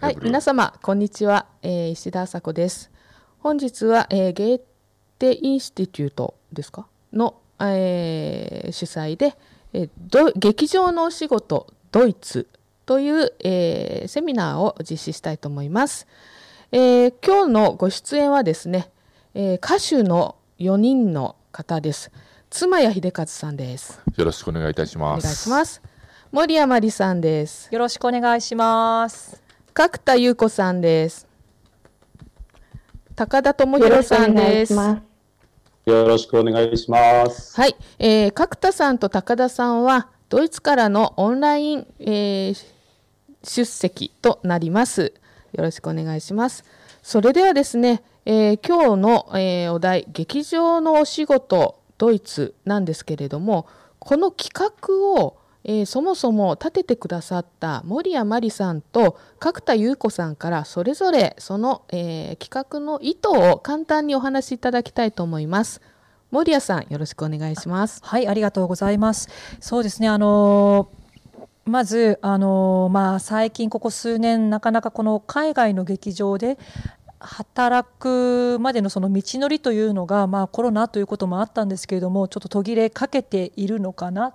はい、皆様、こんにちは。えー、石田麻子です。本日は、えー、ゲーテインスティテュートですか？の、えー、主催で、えー、劇場のお仕事ドイツという、えー、セミナーを実施したいと思います。えー、今日のご出演はですね、えー、歌手の4人の方です。妻谷秀和さんです。よろしくお願いいたします。お願いします。森山里さんです。よろしくお願いします。角田優子さんです。高田智博さんです。よろしくお願いします。はい、えー、角田さんと高田さんはドイツからのオンライン、えー、出席となります。よろしくお願いします。それではですね、えー、今日の、えー、お題劇場のお仕事ドイツなんですけれども、この企画をえー、そもそも立ててくださった森谷真理さんと角田優子さんからそれぞれその、えー、企画の意図を簡単にお話しいただきたいと思います。森谷さんよろしくお願いします。はいありがとうございます。そうですねあのー、まず、あのまあ、最近ここ数年なかなかこの海外の劇場で働くまでのその道のりというのが、まあ、コロナということもあったんですけれどもちょっと途切れかけているのかな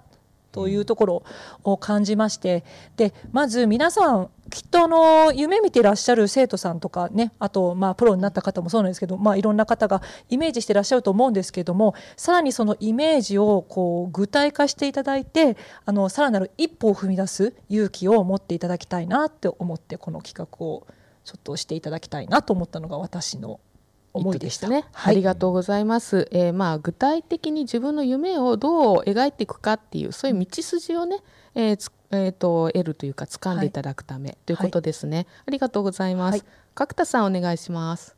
というところを感じましてでまず皆さんきっとあの夢見てらっしゃる生徒さんとかねあとまあプロになった方もそうなんですけど、まあ、いろんな方がイメージしてらっしゃると思うんですけどもさらにそのイメージをこう具体化していただいてあのさらなる一歩を踏み出す勇気を持っていただきたいなって思ってこの企画をちょっとしていただきたいなと思ったのが私の思いでした。ね、はい、ありがとうございます、えー、まあ具体的に自分の夢をどう描いていくかっていうそういう道筋をね、えーえーと、得るというか掴んでいただくため、はい、ということですね、はい、ありがとうございます、角田さんお願いします。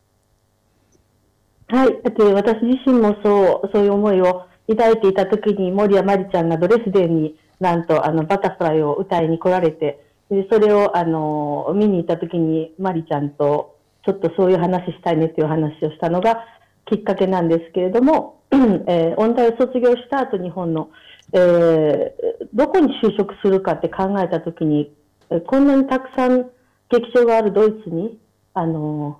はい、だって私自身もそうそういう思いを抱いていた時に森谷真里ちゃんがドレスデンになんとあのバタフライを歌いに来られてでそれをあの見に行った時に真里ちゃんとちょっとそういう話したいねという話をしたのがきっかけなんですけれども、えー、音大を卒業した後日本の、えー、どこに就職するかって考えたときに、えこんなにたくさん劇場があるドイツに、あの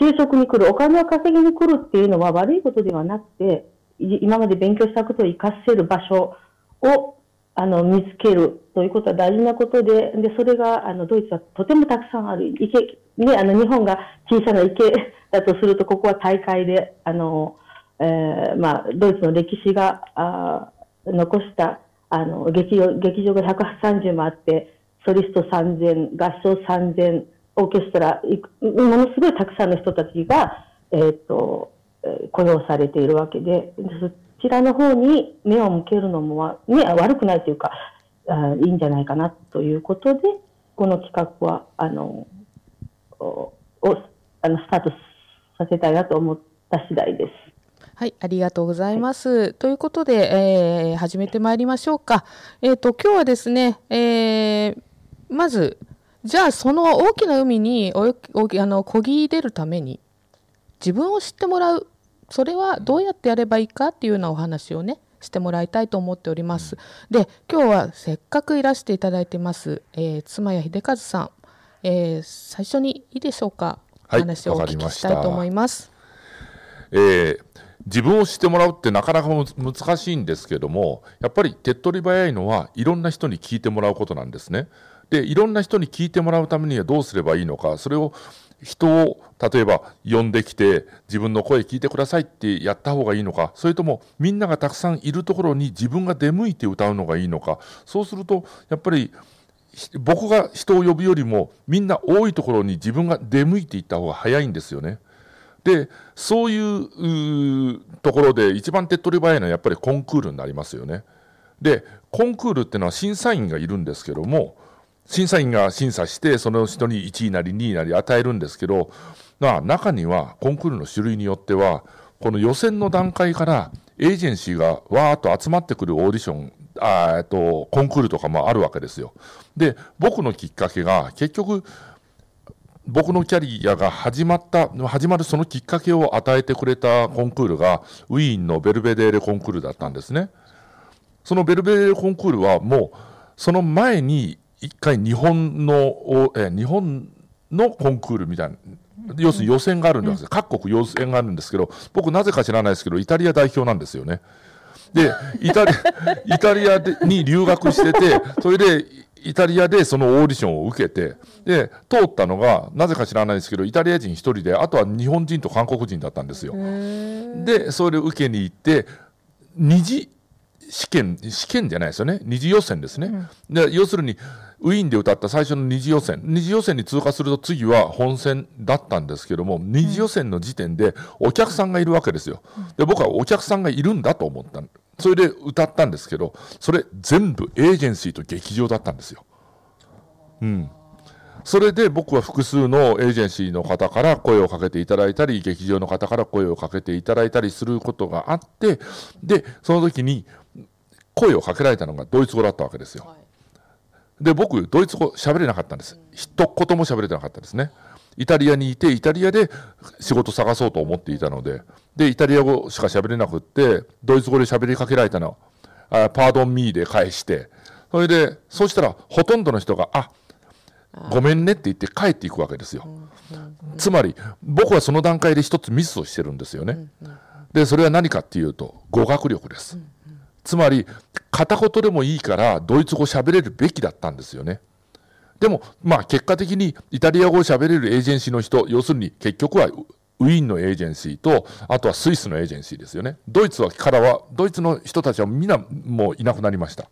就職に来る、お金を稼ぎに来るっていうのは悪いことではなくて、今まで勉強したことを活かせる場所をあの見つけるということは大事なことで、でそれがあのドイツはとてもたくさんある。池ね、あの日本が小さな池だとすると、ここは大会で、あのえーまあ、ドイツの歴史があ残したあの劇場劇場が130もあって、ソリスト3000、合唱3000、オーケストラ、ものすごいたくさんの人たちが、えーと、と雇用されているわけで、そちらの方に目を向けるのも、ね、悪くないというかあ、いいんじゃないかなということで、この企画は、あの、をあのスタートさせたいなと思った次第です。はい、ありがとうございます。はい、ということで、えー、始めてまいりましょうか。えっ、ー、と、今日はですね、えー、まず、じゃあその大きな海におおあの漕ぎ出るために自分を知ってもらうそれはどうやってやればいいかっていうようなお話をねしてもらいたいと思っております。で今日はせっかくいらしていただいてます、えー、妻谷秀和さんえー、最初にいいでしょうか、はい、話をお聞きしたいと思います。えー、自分を知ってもらうってなかなか難しいんですけどもやっぱり手っ取り早いのはいろんな人に聞いてもらうことなんですね。でいろんな人に聞いてもらうためにはどうすればいいのかそれを人を例えば呼んできて自分の声聞いてくださいってやった方がいいのかそれともみんながたくさんいるところに自分が出向いて歌うのがいいのかそうするとやっぱり僕が人を呼ぶよりもみんな多いところに自分が出向いていった方が早いんですよね。でそういうところで一番手っ取り早いのはやっぱりコンクールになりますよね。でコンクールっていうのは審査員がいるんですけども審査員が審査してその人に1位なり2位なり与えるんですけど、まあ、中にはコンクールの種類によってはこの予選の段階からエージェンシーがわーっと集まってくるオーディションあえっと、コンクールとかもあるわけですよ。で、僕のきっかけが、結局、僕のキャリアが始まった、始まるそのきっかけを与えてくれたコンクールが、ウィーンのベルベデーレコンクールだったんですね。そのベルベデーレコンクールはもう、その前に一回日本の、え日本のコンクールみたいな。要するに予選があるんです、各国予選があるんですけど僕なぜか知らないですけどイタリア代表なんですよね。でイタリイタリアでに留学しててそれでイタリアでそのオーディションを受けてで通ったのがなぜか知らないですけどイタリア人1人であとは日本人と韓国人だったんですよ。でそれを受けに行って二次試験試験じゃないですよね二次予選ですね。で要するにウィーンで歌った最初の二次予選二次予選に通過すると次は本戦だったんですけども二次予選の時点でお客さんがいるわけですよ。で僕はお客さんがいるんだと思ったそれで歌ったんですけどそれ全部エージェンシーと劇場だったんですよ。うんそれで僕は複数のエージェンシーの方から声をかけていただいたり劇場の方から声をかけていただいたりすることがあってでその時に声をかけられたのがドイツ語だったわけですよ。で僕ドイツ語喋れなかったんです。一言も喋れてなかったですね。イタリアにいてイタリアで仕事探そうと思っていたので。でイタリア語しか喋れなくってドイツ語で喋りかけられたの。あパードンミーで返して。それでそうしたらほとんどの人が「あごめんね」って言って帰っていくわけですよ、つまり僕はその段階で一つミスをしてるんですよね、でそれは何かっていうと語学力です、つまり片言でもいいからドイツ語喋れるべきだったんですよね。でもまあ結果的にイタリア語を喋れるエージェンシーの人要するに結局はウィーンのエージェンシーとあとはスイスのエージェンシーですよね。ドイツはからはドイツの人たちはみんなもういなくなりました。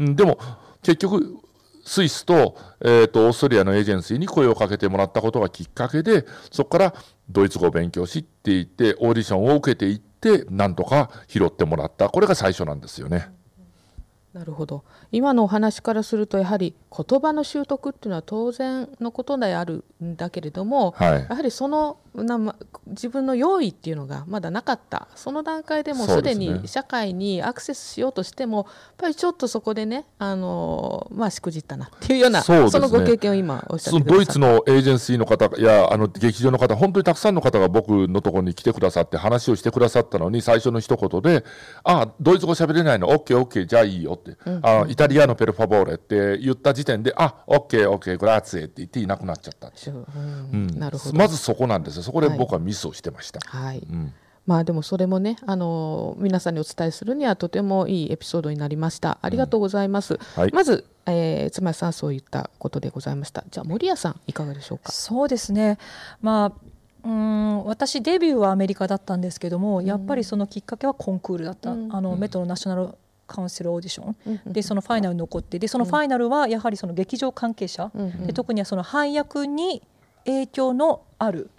んでも結局スイスと,、えーと、オーストリアのエージェンシーに声をかけてもらったことがきっかけでそこからドイツ語を勉強しって言ってオーディションを受けていってなんとか拾ってもらったこれが最初なんですよね。なるほど。今のお話からするとやはり言葉の習得っていうのは当然のことであるんだけれども、はい、やはりそのな、ま、自分の用意っていうのがまだなかった。その段階でもすでに社会にアクセスしようとしても、やっぱりちょっとそこでねあの、まあ、しくじったなっていうようなそ、ね,、のご経験を今おっしゃってドイツのエージェンシーの方やあの劇場の方本当にたくさんの方が僕のところに来てくださって話をしてくださったのに最初の一言で「あドイツ語喋れないの？OKOK じゃあいいよ」って、うん、あイタリアのペルファボーレって言った時点で、あオッケーオッケーグラッツェって言っていなくなっちゃった。うんなるほど。まずそこなんですよ。そこで僕はミスをしてました。はい、うん。まあでもそれもねあの皆さんにお伝えするにはとてもいいエピソードになりました。ありがとうございます、うん。はい、まず、えー、妻さんそういったことでございました。じゃあ森谷さんいかがでしょうか？そうですね。まあうん私デビューはアメリカだったんですけども、やっぱりそのきっかけはコンクールだった、うん、あのメトロナショナルカウンセルオーディション、でそのファイナルに残ってでそのファイナルはやはりその劇場関係者、で特にはその配役に影響のある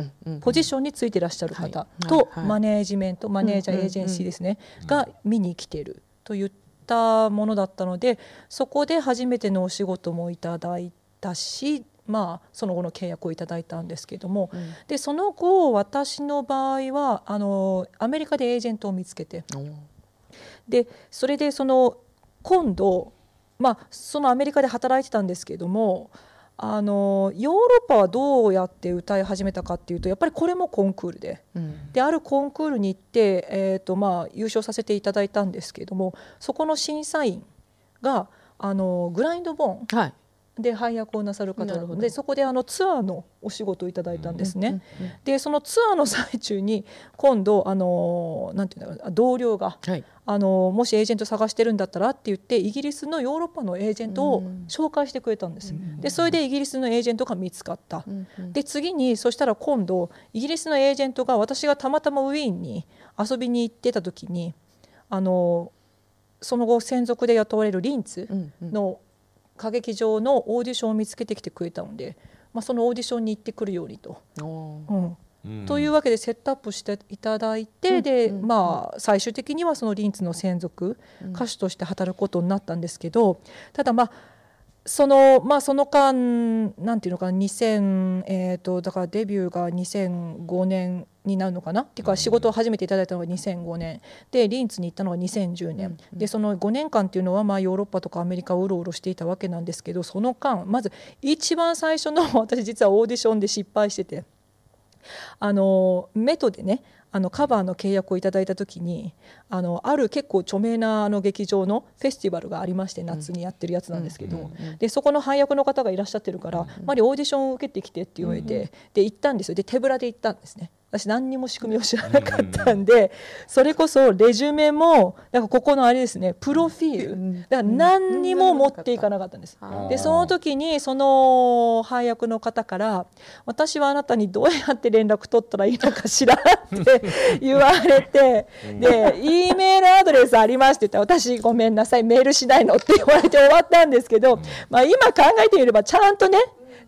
ポジションについていらっしゃる方とマネージメントマネージャーエージェンシーですねが見に来てるといったものだったのでそこで初めてのお仕事もいただいたしまあ、その後の契約をいただいたんですけども、うん、でその後私の場合はあのアメリカでエージェントを見つけて、でそれでその今度、まあ、そのアメリカで働いてたんですけどもあのヨーロッパはどうやって歌い始めたかっていうとやっぱりこれもコンクールで。うん、であるコンクールに行って、えーとまあ、優勝させていただいたんですけどもそこの審査員があのグラインドボーン、はいで配役をなさる方でそこであのツアーのお仕事をいただいたんですね。でそのツアーの最中に今度あのなんていうんだ同僚が、はい、あのもしエージェント探してるんだったらって言ってイギリスのヨーロッパのエージェントを紹介してくれたんです。でそれでイギリスのエージェントが見つかった。で次にそしたら今度イギリスのエージェントが私がたまたまウィーンに遊びに行ってた時にあのその後専属で雇われるリンツの歌劇場のオーディションを見つけてきてくれたので、まあ、そのオーディションに行ってくるようにと。うん。というわけでセットアップしていただいて、うん、で、まあ、最終的にはそのリンツの専属歌手として働くことになったんですけどただまあそのまあその間なんていうのかな2000えっ、ー、とだからデビューが2005年になるのかな？っていうか仕事を始めていただいたのが2005年。でリンツに行ったのが2010年、でその5年間っていうのはまあヨーロッパとかアメリカをうろうろしていたわけなんですけどその間まず一番最初の 私実はオーディションで失敗しててあのメトでねああのカバーの契約をいただいた時にあのある結構著名なあの劇場のフェスティバルがありまして夏にやってるやつなんですけど、でそこの配役の方がいらっしゃってるから「マリオーディションを受けてきて」って言われて、で行ったんですよ。で手ぶらで行ったんですね。私何にも仕組みを知らなかったんで、それこそレジュメもだからここのあれですねプロフィール。だから何にも持っていかなかったんです。でその時にその配役の方から「私はあなたにどうやって連絡取ったらいいのかしら」って 言われてで「E メールアドレスあります」って言ったら「私ごめんなさいメールしないの」って言われて終わったんですけど、まあ、今考えてみればちゃんとね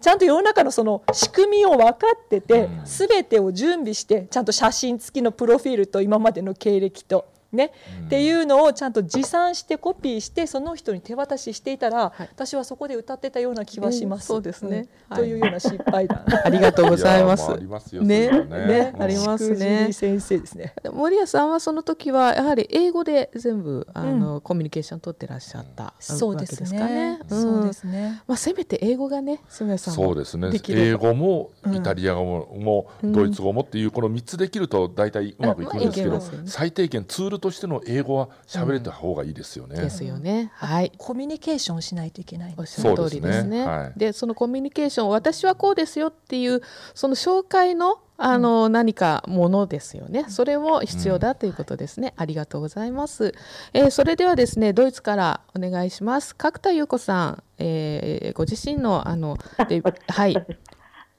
ちゃんと世の中のその仕組みを分かってて全てを準備してちゃんと写真付きのプロフィールと今までの経歴と。ね、っていうのをちゃんと持参してコピーしてその人に手渡ししていたら、私はそこで歌ってたような気はします。そうですね、というような失敗談。ありがとうございます。ありますよね。ね。ね。ありますね。先生ですね。森谷さんはその時はやはり英語で全部あの、コミュニケーション取ってらっしゃったそうですすね。かね。そうですね。まあせめて英語がね、すみさんもそうですね。英語もイタリア語も,、もドイツ語もっていうこの3つできると大体うまくいくんですけど、最低限ツールとしての英語は喋れた方がいいですよね。ですよね。はい。コミュニケーションをしないといけないんおっ。しゃる通りですね。ですねはいでそのコミュニケーション私はこうですよっていうその紹介のあの、何かものですよね。それも必要だということですね。ありがとうございます。えーそれではですねドイツからお願いします。角田優子さん、えーご自身のあので はい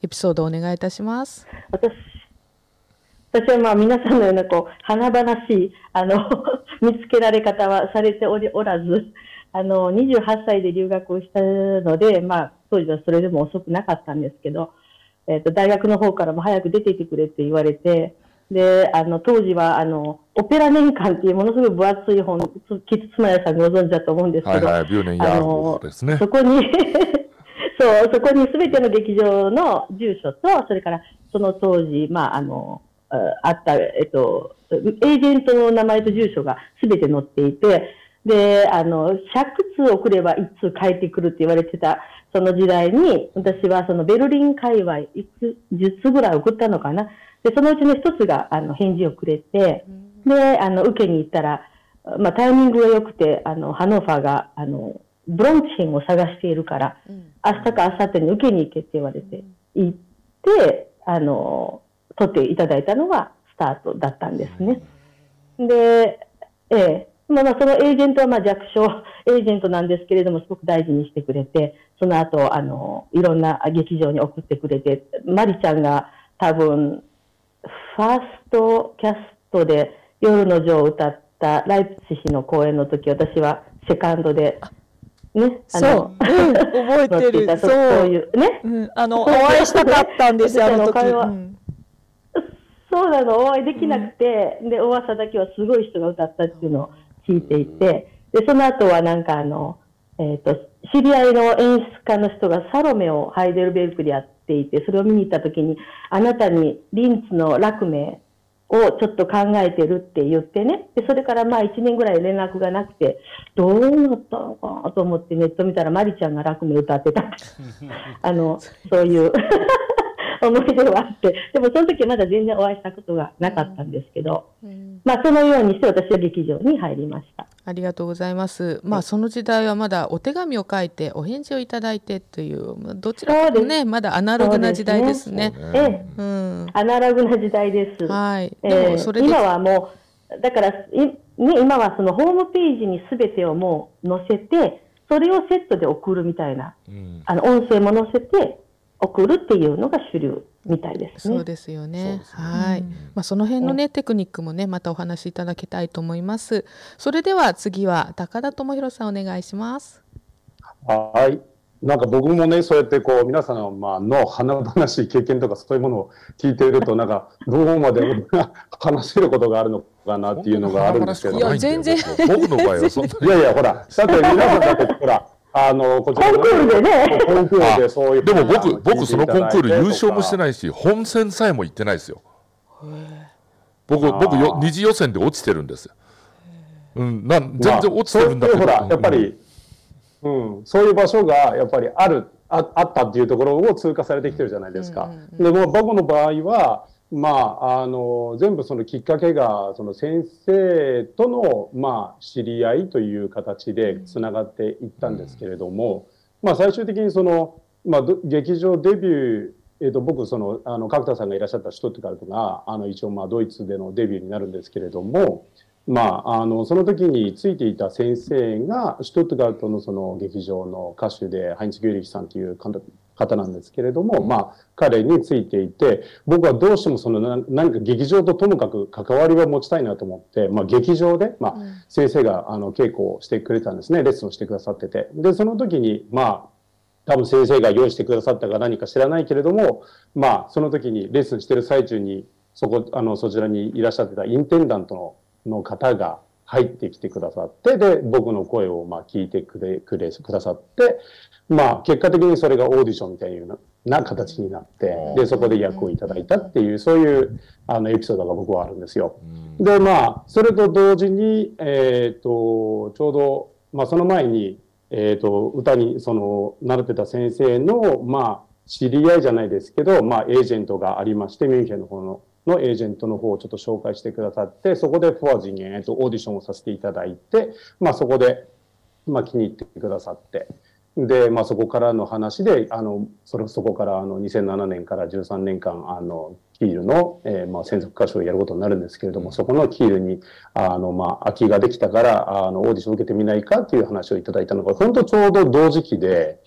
エピソードをお願いいたします。私私はまあ皆さんのようなこう華々しいあの 見つけられ方はされておりおらずあの28歳で留学をしたので、まあ、当時はそれでも遅くなかったんですけど、えー、と大学の方からも早く出ていてくれって言われてであの当時はあのオペラ年間っていうものすごい分厚い本キツツマヤさんご存知だと思うんですけど、はいはい、ビューネンヤーゴですね。そこに そうそこにすべての劇場の住所とそれからその当時、まあ、あのああった、えっと、エージェントの名前と住所がすべて載っていてであの100通送れば1通返ってくるって言われてたその時代に私はそのベルリン界隈いく10通ぐらい送ったのかな。でそのうちの1つがあの返事をくれてであの受けに行ったら、まあ、タイミングが良くてあのハノーファーがあのブロンチェンを探しているから、明日か明後日に受けに行けって言われて、行って、あの、取っていただいたのがスタートだったんですね。で、ええ、まあ、まあそのエージェントはまあ弱小エージェントなんですけれども、すごく大事にしてくれて、その後、あの、いろんな劇場に送ってくれて、マリちゃんが多分、ファーストキャストで夜の女を歌ったライプツィヒの公演の時、私はセカンドで、ね、あそう、のうん、覚えてる。てそそう。そういうね、うん、あのお会いしたかったんですよあの時。うんそうなの、お会いできなくて、で、噂だけはすごい人が歌ったっていうのを聞いていて、で、その後はなんかあの、えっ、と、知り合いの演出家の人がサロメをハイデルベルクでやっていて、それを見に行った時に、あなたにリンツの楽名をちょっと考えてるって言ってね、で、それからまあ1年ぐらい連絡がなくて、どうなったのかなと思ってネット見たらマリちゃんが楽名歌ってた。あの、そういう 思い出はあって、でもその時はまだ全然お会いしたことがなかったんですけど、まあそのようにして私は劇場に入りました。ありがとうございます。まあその時代はまだお手紙を書いてお返事をいただいてというまあどちらかとねまだアナログな時代ですね。ねえ、うん。アナログな時代です。はい。えでもーそれで、今はもう、だから、いね、今はそのホームページにすべてをもう載せて、それをセットで送るみたいな、うんあの音声も載せて送るっていうのが主流みたいですね。そうですよねねはい。まあその辺のねテクニックもねまたお話しいただきたいと思います。それでは次は高田智博さんお願いします。はい。なんか僕もね、そうやってこう、皆さんの、まあ、の華々しい経験とかそういうものを聞いていると、なんか、どこまで 話せることがあるのかなっていうのがあるんですけど。いや全然僕の場合はそんないやいや、ほら、だって皆さんだって、ほら、あの、こちらのコンクールでねコンクールでそういう。でも僕、僕そのコンクール優勝もしてい。ないし、本戦さえも行ってないですよ。僕、僕よ、二次予選で落ちてるんですよ。うん、なん、全然落ちてるんだけど。ほら、やっぱり、うん、そういう場所がやっぱりある、ああったっていうところを通過されてきてるじゃないですか。でも僕の場合は、まあ、あの全部そのきっかけがその先生との、まあ、知り合いという形でつながっていったんですけれども、まあ、最終的にその、まあ、劇場デビューえーと、僕そのあの角田さんがいらっしゃったシュトットガルトがあの一応まあドイツでのデビューになるんですけれども、まあ、あのその時についていた先生がシュトットガルトのその劇場の歌手でハインツ・ギューリヒさんという方なんですけれども、まあ、彼についていて僕はどうしてもその何か劇場とともかく関わりを持ちたいなと思って、まあ、劇場で、まあ、先生があの稽古をしてくれたんですね。レッスンをしてくださってて。でその時にまあ多分先生が用意してくださったか何か知らないけれどもまあその時にレッスンしてる最中にそこあのそちらにいらっしゃってたインテンダントのの方が入ってきてくださって、で、僕の声をまあ聞いてくれ、くれ、くださって、まあ結果的にそれがオーディションみたいな形になって、で、そこで役をいただいたっていう、そういうあのエピソードが僕はあるんですよ。で、まあ、それと同時に、えっ、ー、と、ちょうど、まあその前に、えっ、ー、と、歌に、その、習ってた先生の、まあ、知り合いじゃないですけど、まあ、エージェントがありまして、ミュンヘンの方ののエージェントの方をちょっと紹介してくださって、そこでフォアジンへ、えっと、オーディションをさせていただいて、まあ、そこで、まあ、気に入ってくださって、で、まあ、そこからの話で、あの、それ、そこから、あの、2007年から13年間、あの、キールの、えー、まあ、専属歌手をやることになるんですけれども、そこのキールに、あの、まあ、空きができたから、あの、オーディションを受けてみないかっていう話をいただいたのが、本当ちょうど同時期で、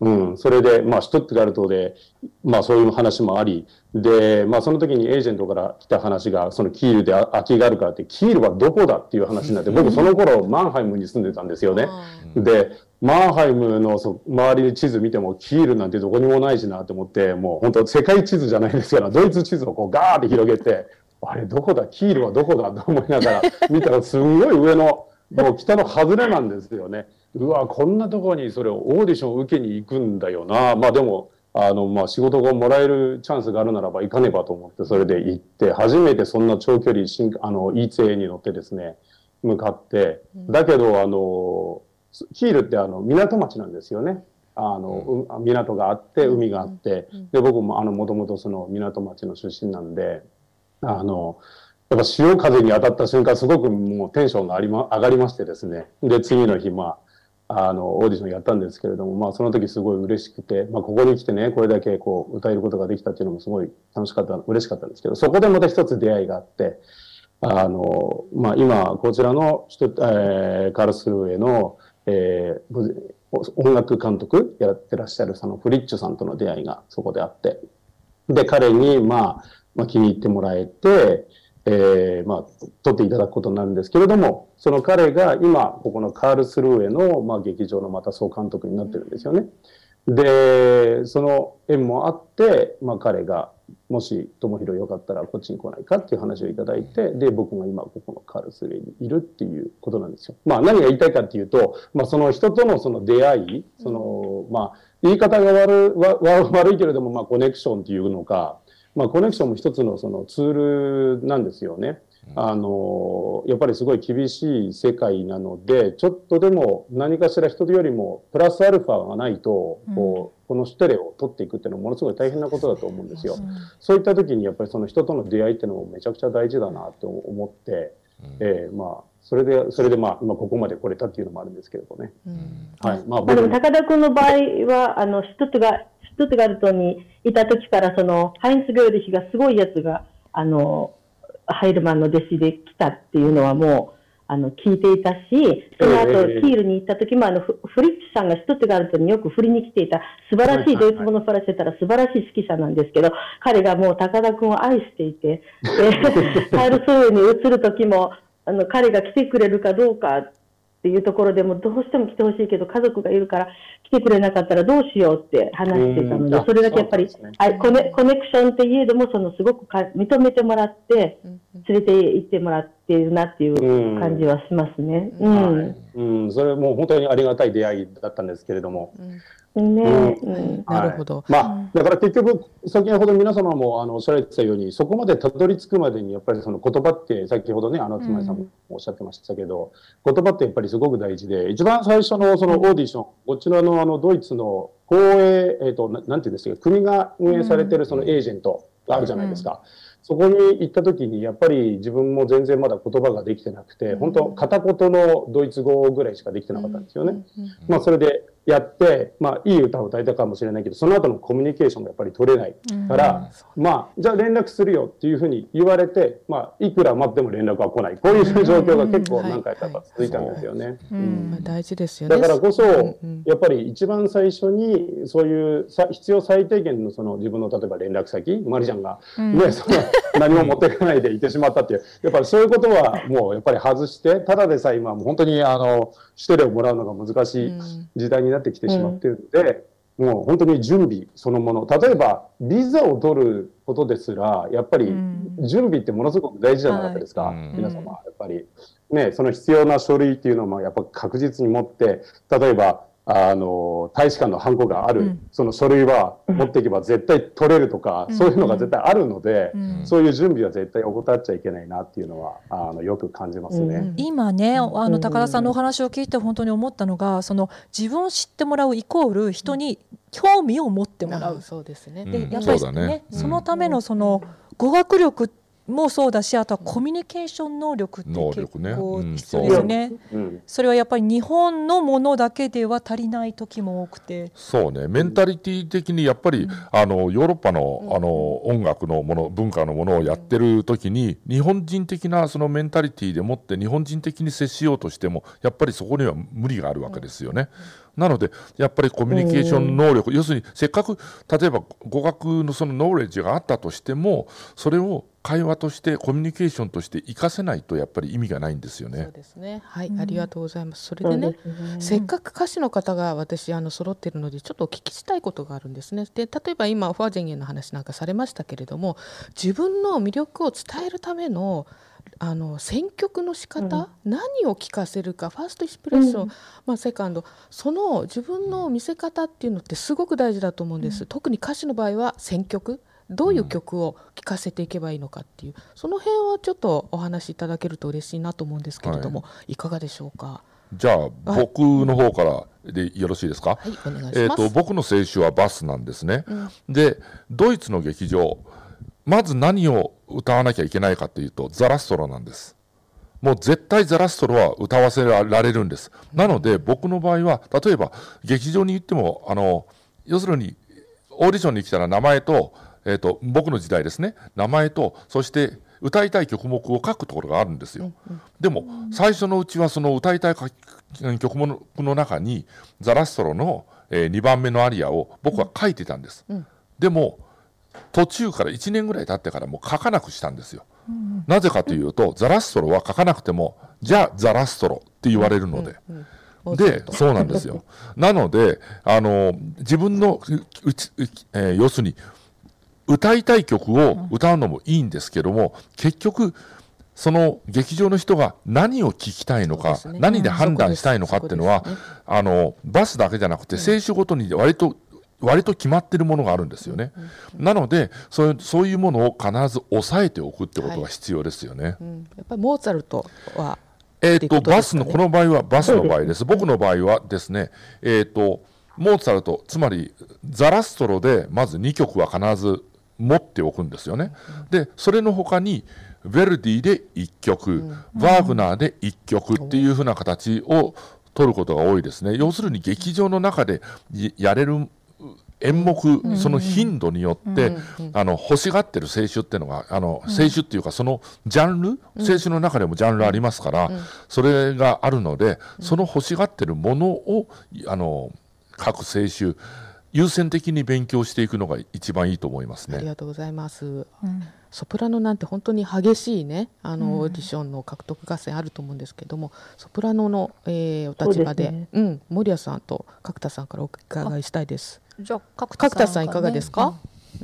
うん、それで、まあ、シュトットガルトで、まあ、そういう話もあり、で、まあ、その時にエージェントから来た話が、そのキールで空きがあるからって、キールはどこだっていう話になって、僕その頃、マンハイムに住んでたんですよね。で、マンハイムのそ周りに地図見ても、キールなんてどこにもないしなと思って、もう本当世界地図じゃないですから、ドイツ地図をこうガーって広げて、あれどこだ？キールはどこだ？と思いながら見たら、すんごい上の、もう北の外れなんですよね。うわこんなところにそれをオーディションを受けに行くんだよな。まあでもあのまあ仕事がもらえるチャンスがあるならば行かねばと思ってそれで行って初めてそんな長距離新あの ETA に乗ってですね向かって。だけどあのキールってあの港町なんですよね。あの、う港があって海があって、で僕もあのもともとその港町の出身なんであのやっぱ潮風に当たった瞬間すごくもうテンションがあり、ま、上がりましてですね。で次の日まああの、オーディションやったんですけれども、まあ、その時すごい嬉しくて、まあ、ここに来てね、これだけこう、歌えることができたっていうのもすごい楽しかった、嬉しかったんですけど、そこでまた一つ出会いがあって、あの、まあ、今、こちらの人、えー、カルスルーへの、えー、音楽監督やってらっしゃるそのフリッチュさんとの出会いがそこであって、で、彼に、まあ、まあ、気に入ってもらえて、えー、まあ、取っていただくことになるんですけれども、その彼が今、ここのカールスルーへの、まあ、劇場のまた総監督になってるんですよね。で、その縁もあって、まあ、彼が、もし、智弘よかったらこっちに来ないかっていう話をいただいて、で、僕が今、ここのカールスルーにいるっていうことなんですよ。まあ、何が言いたいかっていうと、まあ、その人とのその出会い、その、まあ、言い方が悪 悪いけれども、まあ、コネクションっていうのか、まあ、コネクションも一つのそのツールなんですよね。あのやっぱりすごい厳しい世界なのでちょっとでも何かしら人よりもプラスアルファがないと、こうこのステレを取っていくっていうのはものすごい大変なことだと思うんですよ。そういった時にやっぱりその人との出会いっていうのもめちゃくちゃ大事だなって思って、えー、まあそれでそれでまあ今ここまで来れたっていうのもあるんですけれどね。はい。まあ、でも高田君の場合はあの一つがシュトゥトガルトにいた時からそのハインス・グーリヒがすごいやつがあのハイルマンの弟子で来たっていうのはもうあの聞いていたし、その後、キールに行った時もあのフリッチさんがシュトゥトガルトによく振りに来ていた素晴らしいドイツ語のファラしてたら素晴らしい指揮者なんですけど、彼がもう高田君を愛していて、で、カールソーに移る時も、あの彼が来てくれるかどうかっていうところでもどうしても来てほしいけど家族がいるから来てくれなかったらどうしようって話してたので、それだけやっぱり、ね、はい、コネコネクションっていえどもそのすごくか認めてもらって連れて行ってもらっているなっていう感じはしますね。うん、はい、うん、それも本当にありがたい出会いだったんですけれども。うんね、うん、なるほど。まあ、だから結局、先ほど皆様もあのおっしゃられてたように、そこまでたどり着くまでに、やっぱりその言葉って、先ほどね、あの、つまりさんもおっしゃってましたけど、うん、言葉ってやっぱりすごく大事で、一番最初のそのオーディション、こちらのあの、ドイツの公営、えっ、ー、とな、なんていうんですか、国が運営されてるそのエージェントがあるじゃないですか。そこに行った時にやっぱり自分も全然まだ言葉ができてなくて、本当片言のドイツ語ぐらいしかできてなかったんですよね。まあそれでやって、まあいい歌を歌えたかもしれないけど、その後のコミュニケーションがやっぱり取れないから、まあじゃあ連絡するよっていうふうに言われて、まあいくら待っても連絡は来ない。こういう状況が結構何回か続いたんですよね。大事ですよね。だからこそ、やっぱり一番最初にそういうさ必要最低限のその自分の例えば連絡先マリちゃん。が、ねその 何も持っていかないでいてしまったっていう。やっぱりそういうことはもうやっぱり外してただでさえ今もう本当にあの一人をもらうのが難しい時代になってきてしまってるんで、もう本当に準備そのもの。例えばビザを取ることですらやっぱり準備ってものすごく大事じゃなかったですか、はい。皆様。やっぱり。ね、その必要な書類っていうのもやっぱ確実に持って例えばあの大使館のハンコがある、うん。その書類は持っていけば絶対取れるとか、そういうのが絶対あるので、うん。そういう準備は絶対怠っちゃいけないなっていうのはあのよく感じますね。うん。今ね、あうん。の高田さんのお話を聞いて本当に思ったのが、その自分を知ってもらうイコール人に興味を持ってもらう。あそうですね。うんでやっぱりね。ね、うん。そのためのその語学力もそうだし、あとはコミュニケーション能力って結能力ね。構うん必要ですよね。うんそれはやっぱり日本のものだけでは足りない時も多くて。そうね、メンタリティ的にやっぱり、あのヨーロッパの,、あの音楽のもの文化のものをやってる時に日本人的なそのメンタリティでもって日本人的に接しようとしてもやっぱりそこには無理があるわけですよね。なのでやっぱりコミュニケーション能力、要するにせっかく例えば語学のそのノーレッジがあったとしてもそれを会話としてコミュニケーションとして活かせないとやっぱり意味がないんですよそうね。ですね。はい、ありがとうございます。それでね、ですねせっかく歌手の方が私あの揃っているのでちょっとお聞きしたいことがあるんですね。で例えば今ファージェンゲンの話なんかされましたけれども自分の魅力を伝えるためのあの選曲の仕方、何を聞かせるかファーストインスピレーション、うんまあ、セカンドその自分の見せ方っていうのってすごく大事だと思うんです、特に歌手の場合は選曲どういう曲を聴かせていけばいいのかっていうその辺はちょっとお話しいただけると嬉しいなと思うんですけれども、い、かがでしょうか？じゃあ僕の方からでよろしいですか、はい。お願いします、えー、と僕の青春はバスなんですね、でドイツの劇場まず何を歌わなきゃいけないかというとザラストロなんです。もう絶対ザラストロは歌わせられるんです。なので僕の場合は例えば劇場に行ってもあの要するにオーディションに来たら名前と,、えー、と僕の時代ですね。名前とそして歌いたい曲目を書くところがあるんですよ、でも最初のうちはその歌いたいか曲目の中にザラストロの、え2番目のアリアを僕は書いてたんです、でも途中から1年ぐらい経ってからもう書かなくしたんですよ、なぜかというとザラストロは書かなくてもじゃあザラストロって言われるので、でそうなんですよ。なのであの自分のううちうえー要するに歌いたい曲を歌うのもいいんですけども、結局その劇場の人が何を聞きたいのか、ね。何で判断したいのかっていうのは、そこですあのバスだけじゃなくて選手ごとに割と、割と決まってるものがあるんですよね。なのでそういうそういうものを必ず抑えておくってことが必要ですよね。うん、やっぱりモーツァルトはえーっとバスのこの場合は バスの場合です。僕の場合はですね、えー、とモーツァルトつまりザラストロでまず2曲は必ず持っておくんですよね。でそれの他にヴェルディで1曲、ワーグナーで1曲っていうふうな形を取ることが多いですね。要するに劇場の中でいやれる演目、その頻度によって、あの欲しがってる青春っていうのがあの青春っていうかそのジャンル、青春の中でもジャンルありますから、それがあるので、その欲しがってるものをあの各青春優先的に勉強していくのが一番いいと思いますね。ありがとうございます。ソプラノなんて本当に激しいねあのオーディションの獲得合戦あると思うんですけども、ソプラノの、えーお立場でそうですねうん、森谷さんと角田さんからお伺いしたいです。じゃあ角角田さんいかがですか？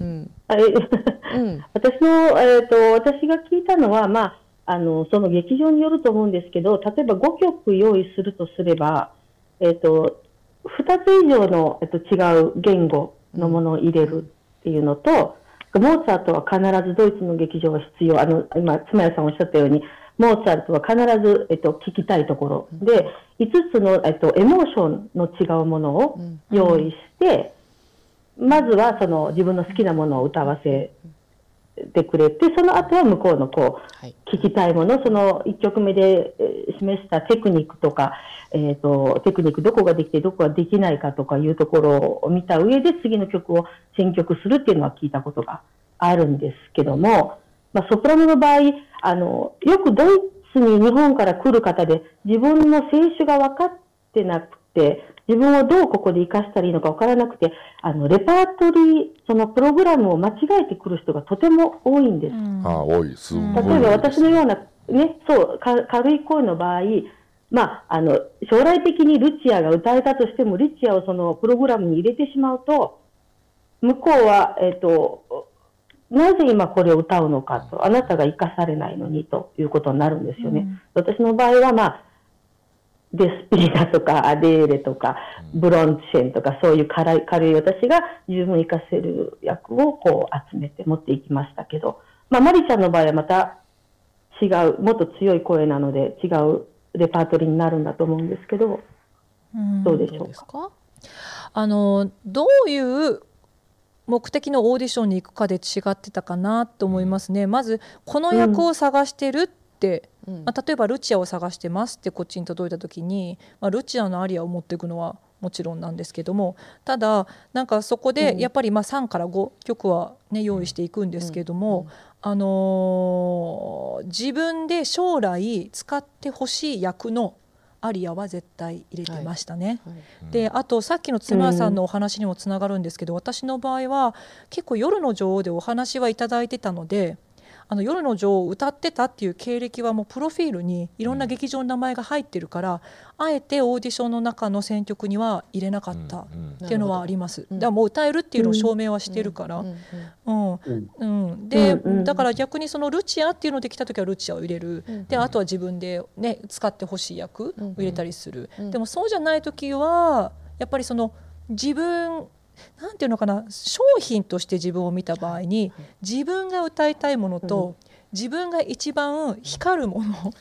うん、あえうん、私の、えー、と私が聞いたのは、まあ、あのその劇場によると思うんですけど例えば5曲用意するとすれば、えー、と2つ以上の、えー、と違う言語のものを入れるっていうのと、モーツァルトは必ずドイツの劇場は必要。あの今妻谷さんおっしゃったようにモーツァルトは必ず、えっと、聞きたいところ。で5つの、えっと、エモーションの違うものを用意して、まずはその自分の好きなものを歌わせてくれて、その後は向こうのこう、はい。聞きたいもの、その1曲目でえー示したテクニックとか、えっ、と、テクニックどこができてどこができないかとかいうところを見た上で次の曲を選曲するっていうのは聞いたことがあるんですけども、まあ、ソプラノの場合、あの、よくドイツに日本から来る方で自分の性種が分かってなくて、自分をどうここで活かしたらいいのか分からなくて、あの、レパートリー、そのプログラムを間違えてくる人がとても多いんです。うん。ああ多い。すごい。例えば私のような、ね、そう、か軽い声の場合、まあ、あの、将来的にルチアが歌えたとしても、ルチアをそのプログラムに入れてしまうと、向こうは、えっ、と、なぜ今これを歌うのかと、あなたが生かされないのにということになるんですよね。私の場合は、まあ、デスピーナとかアデーレとかブロンチェンとかそういう軽い軽い私が十分活かせる役をこう集めて持っていきましたけど、まあ、マリちゃんの場合はまた違う、もっと強い声なので違うレパートリーになるんだと思うんですけど、うん。どうでしょうか？か？あのどういう目的のオーディションに行くかで違ってたかなと思いますね。まずこの役を探してるって、うん。まあ、例えばルチアを探してますってこっちに届いた時に、まあ、ルチアのアリアを持っていくのはもちろんなんですけどもただなんかそこでうん。やっぱりまあ3から5曲は、ね、用意していくんですけども、あのー自分で将来使ってほしい役のアリアは絶対入れてましたね。はい。であとさっきの津村さんのお話にもつながるんですけど、私の場合は結構夜の女王でお話はいただいてたのであの夜の女王を歌ってたっていう経歴はもうプロフィールにいろんな劇場の名前が入ってるから、あえてオーディションの中の選曲には入れなかったっていうのはあります。うんだからもう歌えるっていうのを証明はしてるから。うんうんうんうん。うん、で、うんうんだから逆にそのルチアっていうのできた時はルチアを入れる、うんであとは自分で、ね、使ってほしい役うんを入れたりする、うん。でもそうじゃない時はやっぱりその自分なんていうのかな商品として自分を見た場合に自分が歌いたいものと、自分が一番光るもの。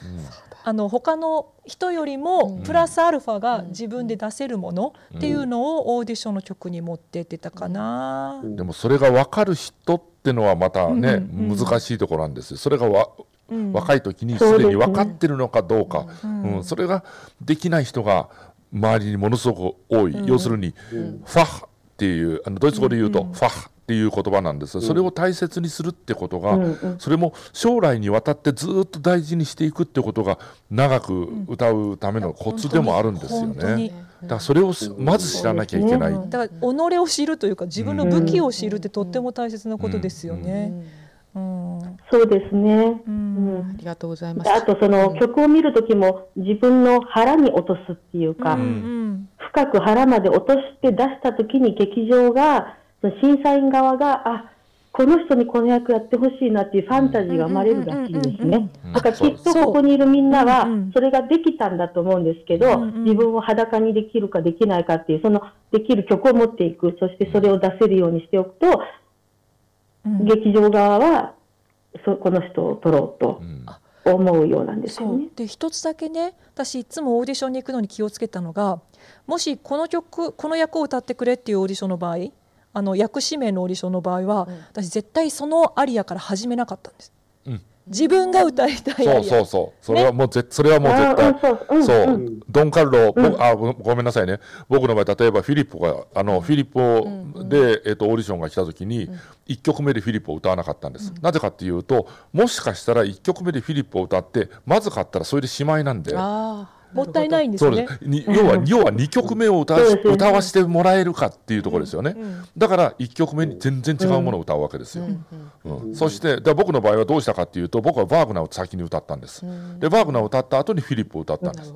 あの他の人よりもうん。プラスアルファが自分で出せるものっていうのをオーディションの曲に持ってってたかな。でもそれが分かる人ってのはまたね、うん。うん。難しいところなんですよ。それがわ、うん。若い時にすでに分かってるのかどうか、うんうん。それができない人が周りにものすごく多い、うん。要するに、うん。ファッっていうあのドイツ語で言うと、うんファッっていう言葉なんです。よそれを大切にするってことが、うんうん。それも将来にわたってずっと大事にしていくってことが長く歌うためのコツでもあるんですよね。だからそれをすまず知らなきゃいけない。う。ん。だから己を知るというか自分の武器を知るってとっても大切なことですようね。んうんそうですね。ううん。ありがとうございま。ですあとその曲を見るときも自分の腹に落とすっていうか、うん深く腹まで落として出したときに劇場が、その審査員側が、あ、この人にこの役やってほしいなっていうファンタジーが生まれるらしいんですね。うんだからきっとここにいるみんなはそれができたんだと思うんですけど、うんうん。自分を裸にできるかできないかっていう、そのできる曲を持っていく、そしてそれを出せるようにしておくと、うん劇場側は、そこの人を取ろうとうん思うようなんですそうよね。で一つだけね私いつもオーディションに行くのに気をつけたのがもしこの曲この役を歌ってくれっていうオーディションの場合あの役指名のオーディションの場合は、うん私絶対そのアリアから始めなかったんです。うん自分が歌いたいそうそうそう。それはもうぜそれはもう絶あ対うんそううんそう、うん。ドン・カルロ、うん。僕あごごめんなさいね。僕の場合例えばフィリップがあの、フィリップをうん。で、えっとオーディションが来た時に、ん。1曲目でフィリップを歌わなかったんです、なぜかっていうともしかしたら1曲目でフィリップを歌ってまずかったらそれでしまいなんでああ、もったいないんですね。です。に要は 要は2曲目を歌わね。歌わせてもらえるかっていうところですよね、うん。だから1曲目に全然違うものを歌うわけですよ、うん。うん。そしてだから僕の場合はどうしたかっていうと僕はバーグナーを先に歌ったんです、うん。でバーグナーを歌った後にフィリップを歌ったんです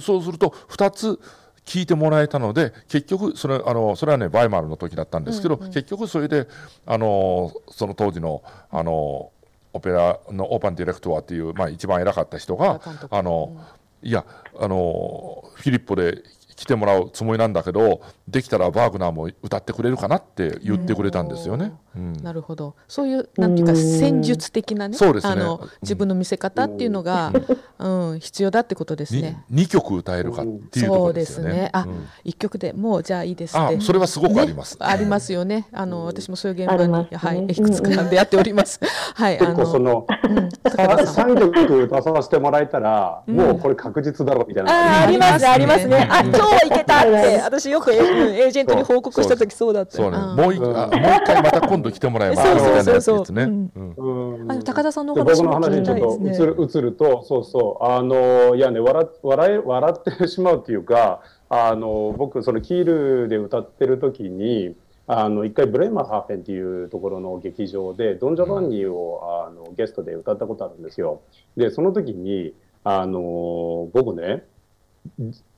そうすると2つ聞いてもらえたので結局それあのそれはねバイマルの時だったんですけど、結局それであのその当時のあのオペラのオーパンディレクトワっていう、まあ、一番偉かった人があの、いやあのフィリッポで来てもらうつもりなんだけどできたらバーグナーも歌ってくれるかなって言ってくれたんですよね。うんなるほどそういうなんていうか戦術的なねそうですねあの自分の見せ方っていうのが、うん必要だってことですにね。2曲歌えるかっていうところですよね。そうですねあうん一曲でもうじゃあいいですってあそれはすごくあります。ねありますよね。あの私もそういう現場に、はい、いくつか出会っております。はい、あ結構その、のうん、高田さん。3曲歌させてもらえたら、もうこれ確実だろうみたいなあーありますねありますね。あいけた。っ て私よくエージェントに報告した時そう。だった。そうね、うん。もう一あもう一回また今度来てもらえば。そうみたいなやつそうそうですね。う高田さんの話も僕の話にちょっと聞きたいですね。移ると、そうそう、あのいやね笑笑え笑ってしまうっていうか、あの僕そのキールで歌ってる時に。あの一回ブレーマーハーフェンっていうところの劇場でドン・ジョバンニをあのゲストで歌ったことあるんですよ。でその時にあの僕ね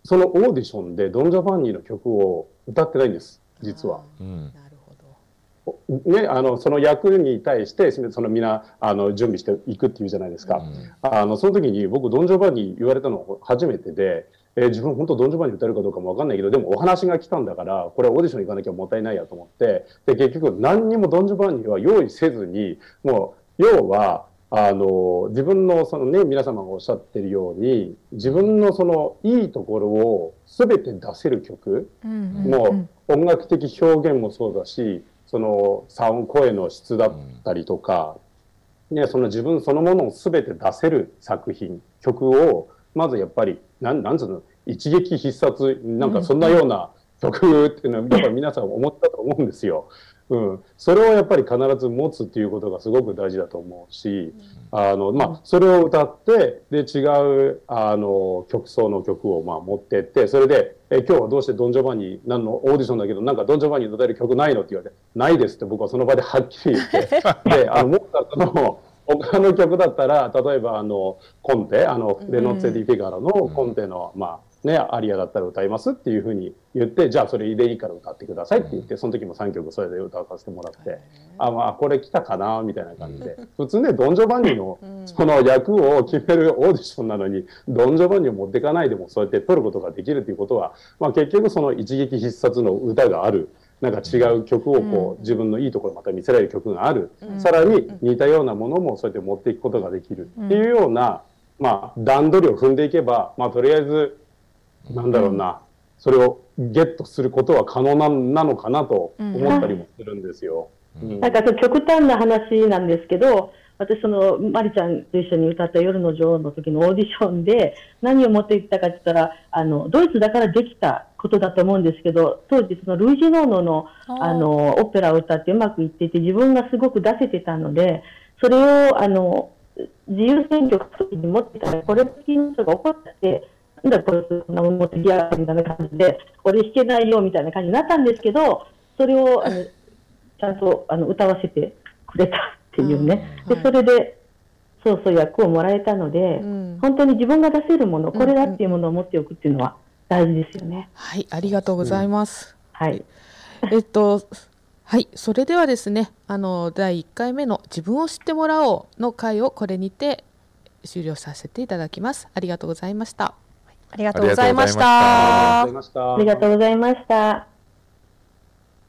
そのオーディションでドン・ジョバンニの曲を歌ってないんです実は。うんなるほど。ね、あのその役に対してそのみんなあの準備していくっていうじゃないですか、あのその時に僕ドン・ジョバンニ言われたの初めてで、えー自分本当ドン・ジョバンニ歌えるかどうかも分かんないけどでもお話が来たんだからこれオーディション行かなきゃもったいないやと思ってで結局何にもドン・ジョバンニは用意せずにもう要はあの自分のそのね皆様がおっしゃってるように自分のそのいいところを全て出せる曲、うんもう音楽的表現もそうだしそのサウン声の質だったりとか、ね、その自分そのものを全て出せる作品曲をまずやっぱりなんなんつうの一撃必殺なんかそんなような曲っていうのはやっぱり皆さん思ったと思うんですよ。うん、それをやっぱり必ず持つっていうことがすごく大事だと思うし、あのまあ、それを歌ってで違うあの曲奏の曲をまあ持ってってそれでえ「今日はどうしてドン・ジョバンニなんのオーディションだけどなんかドン・ジョバンニに歌える曲ないの?」って言われて「ないです」って僕はその場ではっきり言って。であのモーツァルトの他の曲だったら例えばあのコンテあのレノッツェ・ディ・フィガロのコンテの、まあね、アリアだったら歌いますっていうふうに言ってじゃあそれでいいから歌ってくださいって言ってその時も3曲それで歌わせてもらって。あまあこれ来たかなみたいな感じで。普通ねドン・ジョバンニのその役を決めるオーディションなのにドン・ジョバンニを持っていかないでもそうやって取ることができるということは、まあ、結局その一撃必殺の歌があるなんか違う曲をこう自分のいいところまた見せられる曲がある。さらに似たようなものもそうやって持っていくことができるっていうような、まあ、段取りを踏んでいけば、まあ、とりあえずなんだろうな、それをゲットすることは可能ななのかなと思ったりもするんですよ。うん。なんかその極端な話なんですけど、私、そのマリちゃんと一緒に歌った夜の女王の時のオーディションで、何を持っていったかって言ったら、あのドイツだからできたことだと思うんですけど、当時、そのルイジ・ノーノのあのオペラを歌ってうまくいっていて、自分がすごく出せてたので、それをあの自由選挙の時に持ってたら、これ好きの人が怒って、なんだこいつ、こんなもん持ってきやがってみたいな感じで、俺弾けないよみたいな感じになったんですけど、それをあのちゃんとあの歌わせてくれたっていうね、うん。でそれでそうそう役をもらえたので、うん。本当に自分が出せるもの、これだっていうものを持っておくっていうのは大事ですよね。はい、ありがとうございます。はい、えっと、はい、それではですね、あの第1回目の自分を知ってもらおうの回をこれにて終了させていただきます。ありがとうございましたありがとうございましたありがとうございました。